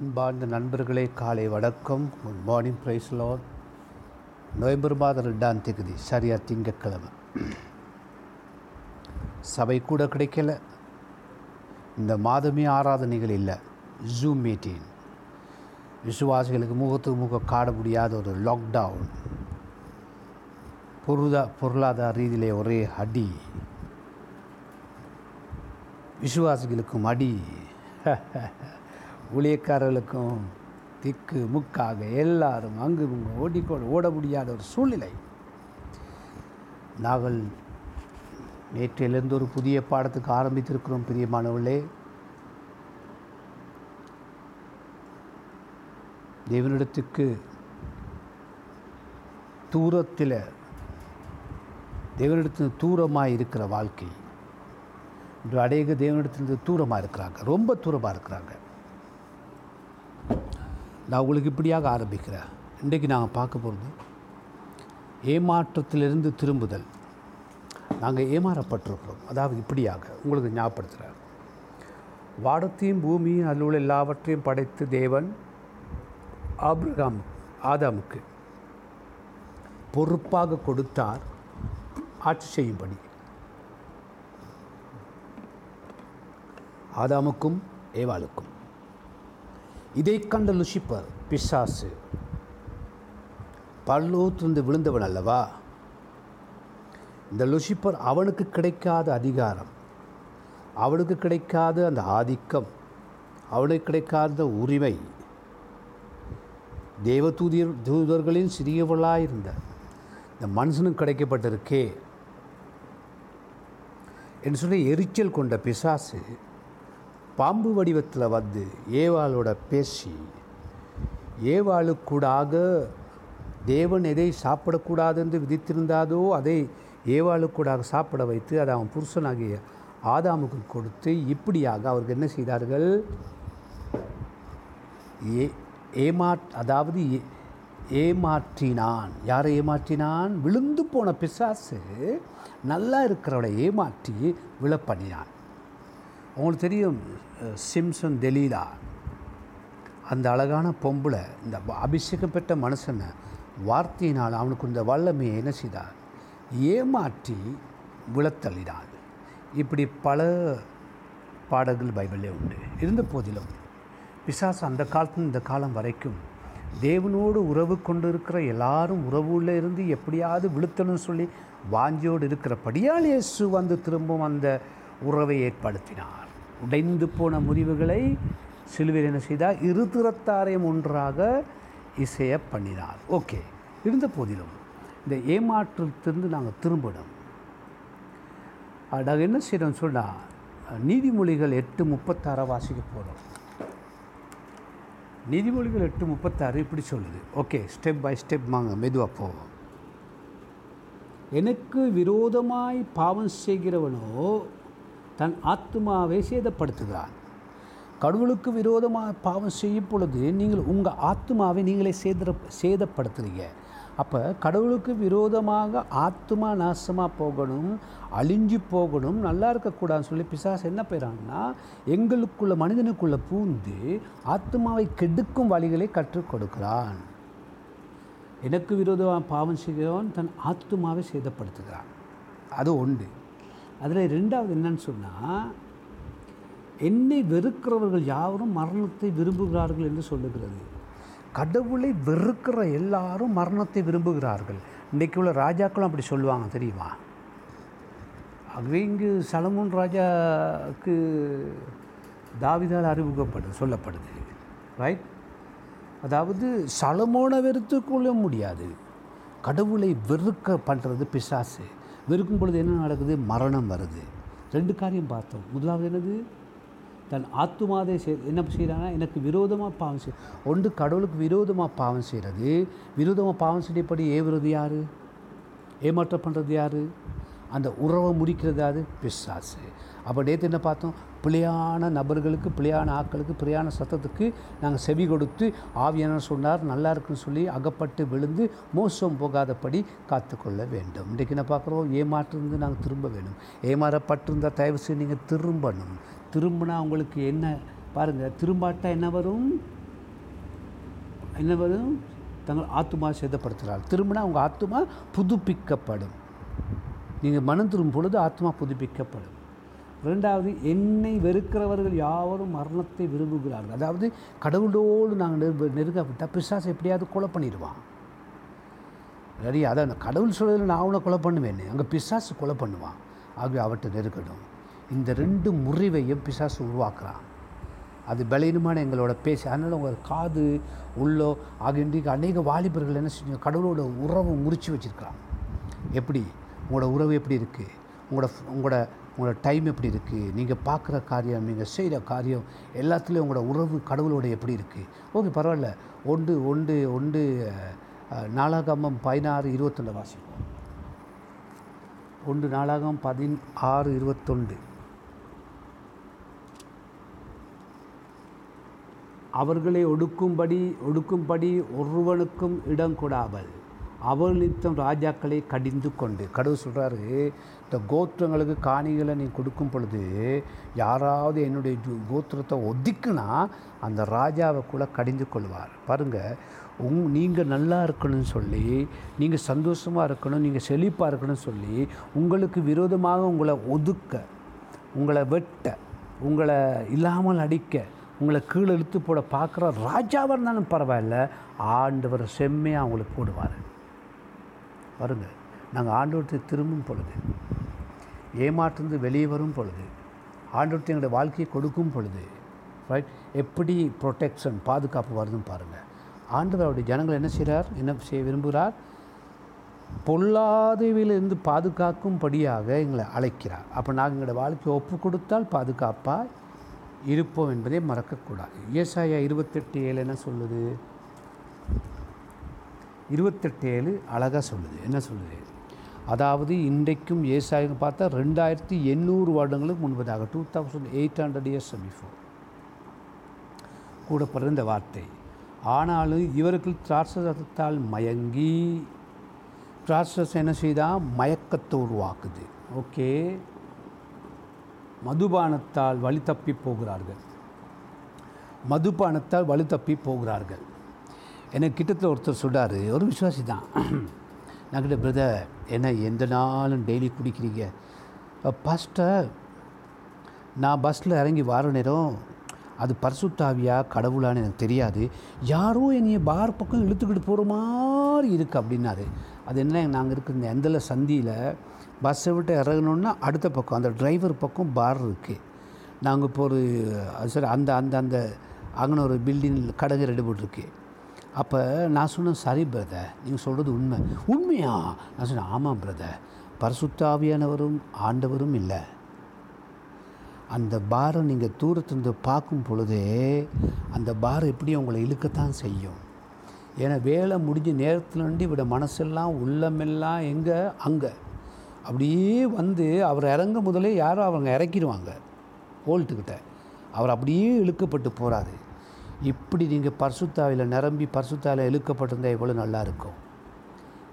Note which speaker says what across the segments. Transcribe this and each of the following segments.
Speaker 1: அன்பார்ந்த நண்பர்களே காலை வணக்கம். Good morning praise lord November மாதம் ரெண்டாம் தேதி சரியாக திங்கட்கிழமை. சபை கூட கிடைக்கல. இந்த மாதமே ஆராதனைகள் இல்லை. ஜூம் மீட்டிங் விசுவாசிகளுக்கு முகத்துக்கு முகம் காட முடியாத ஒரு லாக்டவுன் பொருளா பொருளாதார ரீதியிலே ஒரே அடி. விசுவாசிகளுக்கும் அடி. ஊழியக்காரர்களுக்கும் திக்கு முக்காக எல்லாரும் அங்கு இங்கு ஓடிக்கொண்டு ஓட முடியாத ஒரு சூழ்நிலை. நாங்கள் நேற்றிலிருந்து ஒரு புதிய பாடத்துக்கு ஆரம்பித்திருக்கிறோம் பிரியமானவர்களே. தேவனிடத்துக்கு தூரத்தில் தேவனிடத்தில் தூரமாக இருக்கிற வாழ்க்கை. இன்று அநேக தேவனிடத்திலிருந்து தூரமாக இருக்கிறாங்க ரொம்ப தூரமாக இருக்கிறாங்க. நான் உங்களுக்கு இப்படியாக ஆரம்பிக்கிறேன். இன்றைக்கு நாங்கள் பார்க்க போகிறது ஏமாற்றத்திலிருந்து திரும்புதல். நாங்கள் ஏமாறப்பட்டிருக்கிறோம். அதாவது இப்படியாக உங்களுக்கு ஞாபகப்படுத்துகிறேன். வாடத்தையும் பூமியும் அதில் உள்ள எல்லாவற்றையும் படைத்து தேவன் ஆப்ரகாம் ஆதாமுக்கு பொறுப்பாக கொடுத்தார். ஆட்சி செய்யும்படி. ஆதாமுக்கும் ஏவாளுக்கும். இதை கண்ட லுசிப்பர் பிசாசு பல்லூத்திருந்து விழுந்தவன் அல்லவா? இந்த லுசிப்பர் அவனுக்கு கிடைக்காத அதிகாரம் அவனுக்கு கிடைக்காத அந்த ஆதிக்கம் அவனுக்கு கிடைக்காத உரிமை. தேவதூதியர் தூதர்களின் சிறியவளாக இருந்த இந்த மனுஷனுக்கு கிடைக்கப்பட்டிருக்கே என்று சொல்லி எரிச்சல் கொண்ட பிசாசு பாம்பு வடிவத்தில் வந்து ஏவாளோட பேசி ஏவாளுக்கூடாக தேவன் எதை சாப்பிடக்கூடாது என்று விதித்திருந்தாதோ அதை ஏவாளுக்கூடாக சாப்பிட வைத்து அதை அவன் புருஷனாகிய ஆதாமுக்கு கொடுத்து இப்படியாக அவருக்கு என்ன செய்தார்கள்? ஏ ஏமா அதாவது ஏ ஏமாற்றினான். யாரை ஏமாற்றினான்? விழுந்து போன பிசாசு நல்லா இருக்கிறவளை ஏமாற்றி விழப்பண்ணினான் அவங்களுக்கு தெரியும் சிம்சன் தெலீலா. அந்த அழகான பொம்பளை இந்த அபிஷேகம் பெற்ற மனுஷனை வார்த்தையினால் அவனுக்கு இந்த வல்லமையை என்ன செய்தார்? ஏமாற்றி விழத்தள்ளினாள். இப்படி பல பாடல்கள் பைபிளே உண்டு. இருந்த போதிலும் பிசாசு அந்த காலத்து இந்த காலம் வரைக்கும் தேவனோடு உறவு கொண்டு இருக்கிற எல்லாரும் உறவுள்ள இருந்து எப்படியாவது விழுத்தணும்னு சொல்லி வாஞ்சியோடு இருக்கிறபடியால் இயேசு வந்து திரும்பவும் அந்த உறவை ஏற்படுத்தினார். உடைந்து போன முறிவுகளை சிலுவையில் என்ன செய்தார்? இரு திறத்தாரையும் ஒன்றாக இசைய பண்ணினார். ஓகே இருந்த போதிலும் இந்த ஏமாற்றத்திலிருந்து நாங்கள் திரும்பணும். நாங்கள் என்ன செய்கிறோம் சொன்னால் நீதிமொழிகள் எட்டு முப்பத்தாறை வாசிக்க போகிறோம் நீதிமொழிகள் எட்டு முப்பத்தாறு இப்படி சொல்லுது. ஓகே ஸ்டெப் பை ஸ்டெப் வாங்க மெதுவாக போவோம் எனக்கு விரோதமாய் பாவம் செய்கிறவனோ தன் ஆத்மாவை சேதப்படுத்துகிறான் கடவுளுக்கு விரோதமாக பாவம் செய்யும் பொழுது நீங்கள் உங்கள் ஆத்மாவை நீங்களே சேத சேதப்படுத்துறீங்க. அப்போ கடவுளுக்கு விரோதமாக ஆத்மா நாசமாக போகணும் அழிஞ்சு போகணும் நல்லா இருக்கக்கூடாதுன்னு சொல்லி பிசாஸ் என்ன போயிறாங்கன்னா எங்களுக்குள்ள மனிதனுக்குள்ளே பூந்து ஆத்மாவை கெடுக்கும் வழிகளை கற்றுக் கொடுக்கிறான். எனக்கு விரோதமாக பாவம் செய்கிறவன் தன் ஆத்மாவை சேதப்படுத்துகிறான். அது ஒன்று. அதில் ரெண்டாவது என்னன்னு சொன்னால் என்னை வெறுக்கிறவர்கள் யாரும் மரணத்தை விரும்புகிறார்கள் என்று சொல்லுகிறது. கடவுளை வெறுக்கிற எல்லாரும் மரணத்தை விரும்புகிறார்கள். இன்றைக்கு உள்ள ராஜாக்களும் அப்படி சொல்லுவாங்க தெரியுமா? ஆகவே இங்கு சலமோன் ராஜாவுக்கு தாவிதால் அறிமுகப்படு சொல்லப்படுது. ரைட் அதாவது சலமோனை வெறுத்து கொள்ள முடியாது. கடவுளை வெறுக்க பண்ணுறது பிசாசு. வெறுக்கும் பொழுது என்ன நடக்குது? மரணம் வருது. ரெண்டு காரியம் பார்த்தோம். முதலாவது என்னது? தன் ஆத்துமாதை செய் என்ன செய்கிறாங்கன்னா எனக்கு விரோதமாக பாவம் செய் ஒன்று கடவுளுக்கு விரோதமாக பாவம் செய்கிறது விரோதமாக பாவம் செய்யப்படி ஏவுறது யார்? ஏமாற்றம் பண்ணுறது யார்? அந்த உறவை முடிக்கிறது யார்? பிசாசு. அப்போ நேற்று என்ன பார்த்தோம்? பிழையான நபர்களுக்கு பிழையான ஆட்களுக்கு பிழையான சத்தத்துக்கு நாங்கள் செவி கொடுத்து ஆவியான சொன்னார்? நல்லா இருக்குன்னு சொல்லி அகப்பட்டு விழுந்து மோசம் போகாதபடி காத்துக்கொள்ள வேண்டும். இன்றைக்கு என்ன பார்க்குறோம்? ஏமாற்றிருந்து நாங்கள் திரும்ப வேணும். ஏமாறப்பட்டிருந்தால் தயவு செய்து நீங்கள் திரும்பணும். திரும்பினா உங்களுக்கு என்ன? பாருங்கள் திரும்பாட்டால் என்ன வரும்? என்ன வரும்? தங்கள் ஆத்துமா சேதப்படுத்துகிறார் திரும்பினா உங்கள் ஆத்துமா புதுப்பிக்கப்படும். நீங்கள் மனம் திரும்பும் பொழுது ஆத்மா புதுப்பிக்கப்படும். ரெண்டாவது என்னை வெறுக்கிறவர்கள் யாவரும் மரணத்தை விரும்புகிறார்கள். அதாவது கடவுளோடு நாங்கள் நெருங்க நெருங்கப்பட்டால் பிசாசை எப்படியாவது கொலை பண்ணிடுவான். ரெடி அதான் கடவுள் சொல்றதுல நான் அவனை கொலை பண்ணுவேன். அங்கே பிசாசு கொலை பண்ணுவான். ஆகவே அவற்றை நெருக்கணும் இந்த ரெண்டு முறிவையும் பிசாசு உருவாக்குறான். அது பலீனமான எங்களோட பேசி அதனால் உங்கள் காது உள்ளோ ஆகிய இன்றைக்கு அநேக வாலிபர்கள் என்ன செஞ்சு கடவுளோட உறவை முறித்து வச்சுருக்கிறாங்க. எப்படி? உங்களோட உறவு எப்படி இருக்குது உங்களோட உங்களோட உங்களோட டைம் எப்படி இருக்குது நீங்கள் பார்க்குற காரியம் நீங்கள் செய்கிற காரியம் எல்லாத்துலேயும் உங்களோட உறவு கடவுளோட எப்படி இருக்குது ஓகே பரவாயில்ல. ஒன்று ஒன்று ஒன்று அஹ், நாளாகமம் பதினாறு இருபத்தொன்று வாசிப்போம். ஒன்று நாளாகம் பதினாறு இருபத்தொன்று அவர்களை ஒடுக்கும்படி ஒடுக்கும்படி ஒருவனுக்கும் இடம் கொடாமல். அவர்களித்தம் ராஜாக்களை கடிந்து கொண்டு. கடவுள் சொல்கிறாரு இந்த கோத்திரங்களுக்கு காணிகளை நீ கொடுக்கும் பொழுது யாராவது என்னுடைய கோத்திரத்தை ஒதுக்குனா அந்த ராஜாவை கூட கடிந்து கொள்வார். பாருங்கள் உங் நீங்கள் நல்லா இருக்கணும்னு சொல்லி நீங்கள் சந்தோஷமாக இருக்கணும் நீங்கள் செழிப்பாக இருக்கணும்னு சொல்லி உங்களுக்கு விரோதமாக உங்களை ஒதுக்க உங்களை வெட்ட உங்களை இல்லாமல் அடிக்க உங்களை கீழே இழுத்து போட பார்க்குற ராஜாவாக இருந்தாலும் பரவாயில்ல ஆண்டவர் செம்மையாக அவங்களுக்கு போடுவார். பாருங்க நாங்கள் ஆண்டோட்டை திரும்பும் பொழுது ஏமாற்றிருந்து வெளியே வரும் பொழுது ஆண்டவர்த்தை எங்களுடைய வாழ்க்கையை கொடுக்கும் பொழுது ரைட் எப்படி ப்ரொடெக்ஷன் பாதுகாப்பு வருதுன்னு பாருங்கள் ஆண்டவர் அவருடைய என்ன செய்கிறார் என்ன செய்ய விரும்புகிறார்? பொல்லாதவிலிருந்து பாதுகாக்கும்படியாக எங்களை அழைக்கிறார். அப்போ நாங்கள் எங்களோட வாழ்க்கையை ஒப்பு கொடுத்தால் பாதுகாப்பாக இருப்போம் என்பதை மறக்கக்கூடாது. ஏசாயா இருபத்தெட்டு ஏழு என்ன சொல்லுது? இருபத்தெட்டு ஏழு அழகாக சொல்லுது. என்ன சொல்லுது? அதாவது இன்றைக்கும் ஏசாயம் பார்த்தா ரெண்டாயிரத்தி எண்ணூறு வருடங்களுக்கு முன்பதாக two thousand eight hundred years before கூட பிறந்த வார்த்தை. ஆனாலும் இவர்கள் திராட்சரத்தால் மயங்கி திராட்சரசம் என்ன செய்தால் மயக்கத்தை உருவாக்குது. ஓகே. மதுபானத்தால் வழி தப்பி போகிறார்கள். மதுபானத்தால் வழி தப்பி போகிறார்கள். எனக்கு கிட்டத்தில் ஒருத்தர் சொல்கிறார் ஒரு விசுவாசி தான். நான் கிட்ட பிரதர் என்ன எந்த நாளும் டெய்லி குடிக்கிறீங்க? பாஸ்டர் நான் பஸ்ஸில் இறங்கி வர நேரம் அது பரிசுத்தாவியா கடவுளான்னு எனக்கு தெரியாது. யாரோ என்னைய பார் பக்கம் இழுத்துக்கிட்டு போகிற மாதிரி இருக்குது அப்படின்னாரு. அது என்ன நாங்கள் இருக்கிற இந்த எந்தல சந்தியில் பஸ்ஸை விட்டு இறங்கணுன்னா அடுத்த பக்கம் அந்த டிரைவர் பக்கம் பார் இருக்குது நாங்கள் இப்போ ஒரு அது சரி அந்த அந்த அந்த அங்கே ஒரு பில்டிங் கடகு ரெண்டு போட்டிருக்கு. அப்போ நான் சொன்னேன் சரி பிரதர் நீங்கள் சொல்கிறது உண்மை. உண்மையா? நான் சொன்னேன் ஆமாம் பிரதர் பரசுத்தாவியானவரும் ஆண்டவரும் இல்லை. அந்த பாரை நீங்கள் தூரத்திலிருந்து பார்க்கும் பொழுதே அந்த பார் எப்படி உங்களை இழுக்கத்தான் செய்யும். ஏன்னா வேலை முடிஞ்ச நேரத்தில் விட மனசெல்லாம் உள்ளமெல்லாம் எங்கே? அங்கே. அப்படியே வந்து அவர் இறங்க முதலே யாரோ அவங்க இறக்கிடுவாங்க. ஓல்ட்டுக்கிட்ட அவர் அப்படியே இழுக்கப்பட்டு போகிறாரு இப்படி நீங்கள் பர்சுத்தாவில் நிரம்பி பர்சுத்தாவில் இழுக்கப்பட்டிருந்தால் எவ்வளோ நல்லாயிருக்கும்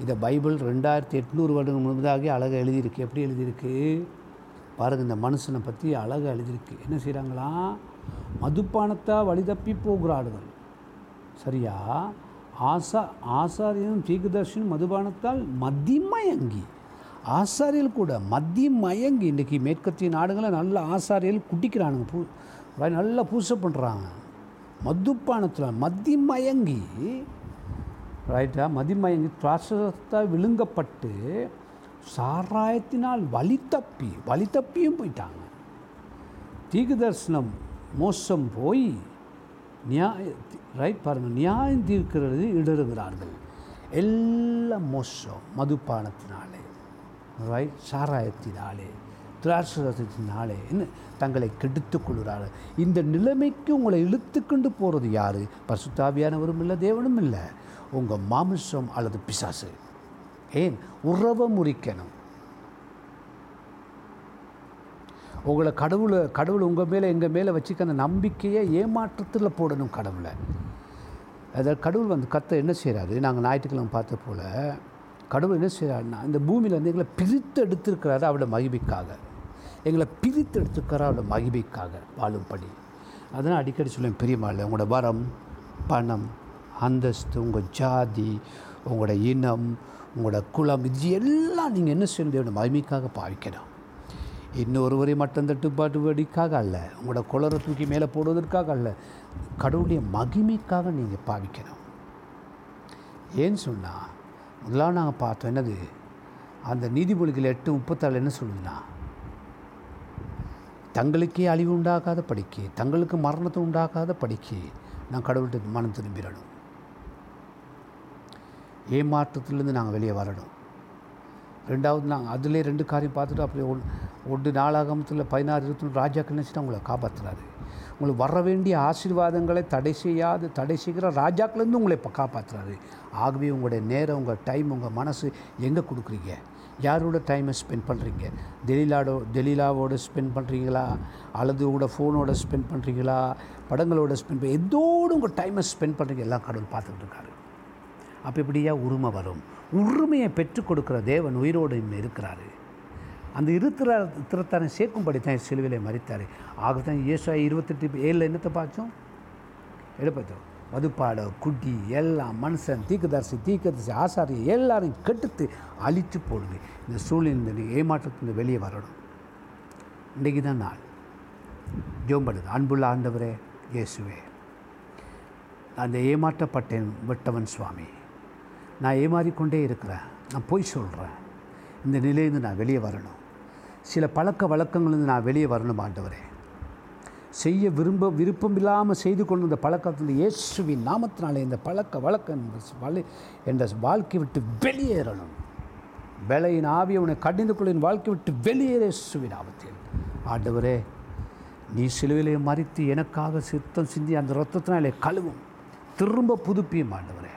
Speaker 1: இதை பைபிள் ரெண்டாயிரத்தி எட்நூறு வருடங்கள் முழுவதாக அழகாக எழுதியிருக்கு. எப்படி எழுதியிருக்கு? பாருங்கள் இந்த மனுஷனை பற்றி அழகாக எழுதியிருக்கு. என்ன செய்கிறாங்களாம் மதுப்பானத்தா வழி தப்பி போகிறார்கள் சரியா? ஆசா ஆசாரியனும் தீர்க்கதர்ஷனும் மதுபானத்தால் மதிமயங்கி ஆசாரியல் கூட மதி மயங்கி இன்றைக்கி மேற்கத்திய நாடுகளை நல்ல ஆசாரியல் குட்டிக்கிறானுங்க பூ நல்லா பூசை பண்ணுறாங்க மதுப்பானத்தில் மதி மயங்கி ரைட்டா மதிமயங்கி திராட்சத்தால் விழுங்கப்பட்டு சாராயத்தினால் வழி தப்பி வழி தப்பியும் போயிட்டாங்க. தீர்க்க தரிசனம் மோசம் போய் நியாய ரைட் பாருங்கள் நியாயம் தீர்க்கிறது இடறுகிறார்கள். எல்லாம் மோசம் மதுபானத்தினாலே ரைட் சாராயத்தினாலே. திராட்சரசத்தினாலே நாளேன்னு தங்களை கெடுத்துக் கொள்கிறார்கள் இந்த நிலைமைக்கு உங்களை இழுத்துக்கொண்டு போகிறது யார்? பசுத்தாவியானவரும் இல்லை தேவனும் இல்லை. உங்கள் மாமிசம் அல்லது பிசாசு. ஏன்? உறவை முறிக்கணும். உங்களை கடவுளை கடவுள் உங்கள் மேலே எங்கள் மேலே வச்சுக்க அந்த நம்பிக்கையை ஏமாற்றத்தில் போடணும் கடவுளை. அதாவது கடவுள் வந்து கத்த என்ன செய்கிறாரு நாங்கள் ஞாயிற்றுக்கிழமை பார்த்த போல் கடவுள் என்ன செய்கிறாருன்னா இந்த பூமியில் வந்து எங்களை பிரித்து எடுத்திருக்கிறாரு அவரோட மகிமைக்காக. எங்களை பிரித்து எடுத்துக்கிறார் அவரோட மகிமைக்காக வாழும்படி. அதனால் அடிக்கடி சொல்லுவேன் பெரியம்மாள் உங்களோட வரம் பணம் அந்தஸ்து உங்கள் ஜாதி உங்களோட இனம் உங்களோட குலம் இது எல்லாம் நீங்கள் என்ன செய்யணும் தேவனுடைய மகிமைக்காக பாவிக்கணும். இன்னொருவரை மட்டும் தட்டுப்பாட்டுபடிக்காக அல்ல உங்களோட குளரை தூக்கி மேலே போடுவதற்காக அல்ல கடவுளுடைய மகிமைக்காக நீங்கள் பாவிக்கணும். ஏன்னு சொன்னால் முதலாக நாங்கள் பார்த்தோம் என்னது? அந்த நீதிமொழிகள் எட்டு முப்பத்தாறு என்ன சொல்லுதுன்னா தங்களுக்கே அழிவு உண்டாகாத படிக்க தங்களுக்கு மரணத்தை உண்டாகாத படிக்க நான் கடவுள்கிட்ட மனம் திரும்பிடணும். ஏமாற்றத்திலேருந்து நாங்கள் வெளியே வரணும். ரெண்டாவது நாங்கள் அதிலே ரெண்டு காரியம் பார்த்துட்டு அப்படியே ஒன் ஒன்று நாளாகமத்தில் பதினாறு இருபத்தொன்று ராஜாக்கள் நினச்சிட்டு உங்களை காப்பாற்றுறாரு உங்களுக்கு வர வேண்டிய ஆசீர்வாதங்களை தடை செய்யாது தடை செய்கிற ராஜாக்கள்லேருந்து உங்களை இப்போ காப்பாற்றுறாரு ஆகவே உங்களுடைய நேரம் உங்கள் டைம் உங்கள் மனசு எங்கே கொடுக்குறீங்க? யாரோட டைமை ஸ்பெண்ட் பண்ணுறீங்க தெலிலாடோ டெலிலாவோட ஸ்பெண்ட் பண்ணுறீங்களா அல்லது கூட ஃபோனோட ஸ்பெண்ட் பண்ணுறீங்களா படங்களோட ஸ்பெண்ட் பண்ணி எதோடு உங்கள் டைமை ஸ்பெண்ட் பண்ணுறீங்க எல்லாம் கடவுள் பார்த்துக்கிட்டு இருக்காரு அப்போ இப்படியா உரிமை வரும். உரிமையை பெற்றுக் கொடுக்குற தேவன் உயிரோடு இன்னும் இருக்கிறாரு. அந்த இருக்கிற திறத்தானை சேர்க்கும்படி தான் சிலுவிலை மறித்தார் ஆகத்தான் இயேசா இருபத்தெட்டு ஏழில் என்னத்தை பார்த்தோம் எடுப்பத்தோம் மதுப்பாட குட்டி எல்லாம் மனுஷன் தீக்கதரிசி தீக்கதரிசி ஆசாரி எல்லாரையும் கெடுத்து அழித்து போடுது. இந்த சூழ்நிலை ஏமாற்றத்திலிருந்து வெளியே வரணும். இன்றைக்கு தான் நாள். ஜோம்படுது. அன்புள்ள ஆண்டவரே இயேசுவே. அந்த ஏமாற்றப்பட்டேன் விட்டவன் சுவாமி. நான் ஏமாறிக்கொண்டே இருக்கிறேன். நான் பொய் சொல்கிறேன் இந்த நிலையிலேருந்து நான் வெளியே வரணும். சில பழக்க வழக்கங்கள்லேருந்து நான் வெளியே வரணும் ஆண்டவரே. செய்ய விரும்ப விருப்பம் இல்லாமல் செய்து கொண்டு இந்த பழக்கத்தில் இயேசுவின் நாமத்தினாலே இந்த பழக்க வழக்கம் என்ற வாழ்க்கை விட்டு வெளியேறணும். வேலையின் ஆவி உன்னை கடிந்து கொள்ளின் வாழ்க்கை விட்டு வெளியேற இயேசுவின் ஆபத்தில் ஆண்டவரே நீ சிலுவிலே மறித்து எனக்காக சித்தம் சிந்தி அந்த ரத்தத்தினாலே கழுவும். திரும்ப புதுப்பியும் ஆண்டவரே.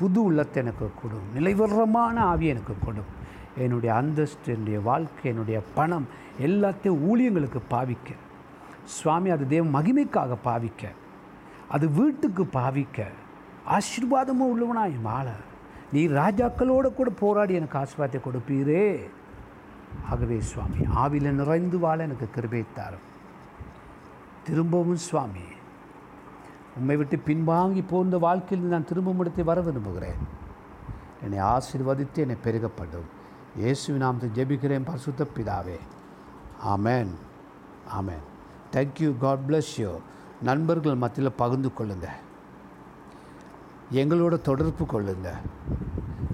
Speaker 1: புது உள்ளத்தை எனக்கு கொடும் நிலைவரமான ஆவி எனக்கு கொடும் என்னுடைய அந்தஸ்து என்னுடைய வாழ்க்கை என்னுடைய பணம் எல்லாத்தையும் ஊழியங்களுக்கு பாவிக்க. சுவாமி அது தேவ மகிமைக்காக பாவிக்க அது வீட்டுக்கு பாவிக்க ஆசீர்வாதமும் உள்ளவனாய் மாலை. நீ ராஜாக்களோடு கூட போராடி எனக்கு ஆசீர்வாதத்தை கொடுப்பீரே. ஆகவே சுவாமி ஆவில நிறைந்து வாழ எனக்கு கிருபை தாரும். திரும்பவும் சுவாமி உண்மை விட்டு பின்வாங்கி போந்த வாழ்க்கையில் நான் திரும்ப இடத்தை வர விரும்புகிறேன். என்னை ஆசீர்வதித்து என்னை பெருகப்படும். இயேசுவின் நாமத்தை ஜெபிக்கிறேன் பரிசுத்த பிதாவே. ஆமேன். ஆமேன். Thank you God bless you நண்பர்கள் மத்தியில் பகிர்ந்து கொள்ளுங்கள் எங்களோட தொடர்பு கொள்ளுங்கள்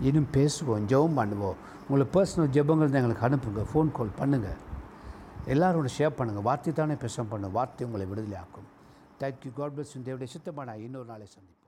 Speaker 1: இன்னும் பேசுவோம் ஜெபம் பண்ணுவோம். உங்களை பர்சனல் ஜெபங்கள் எங்களுக்கு அனுப்புங்க. ஃபோன் கால் பண்ணுங்கள் எல்லாரோட ஷேர் பண்ணுங்கள் வார்த்தை தானே பேச பண்ணுங்கள் வார்த்தை உங்களை விடுதலை ஆக்கும் தேங்க்யூ காட் பிளஸ் தேவடைய சித்தமான இன்னொரு நாளை சந்திப்போம்.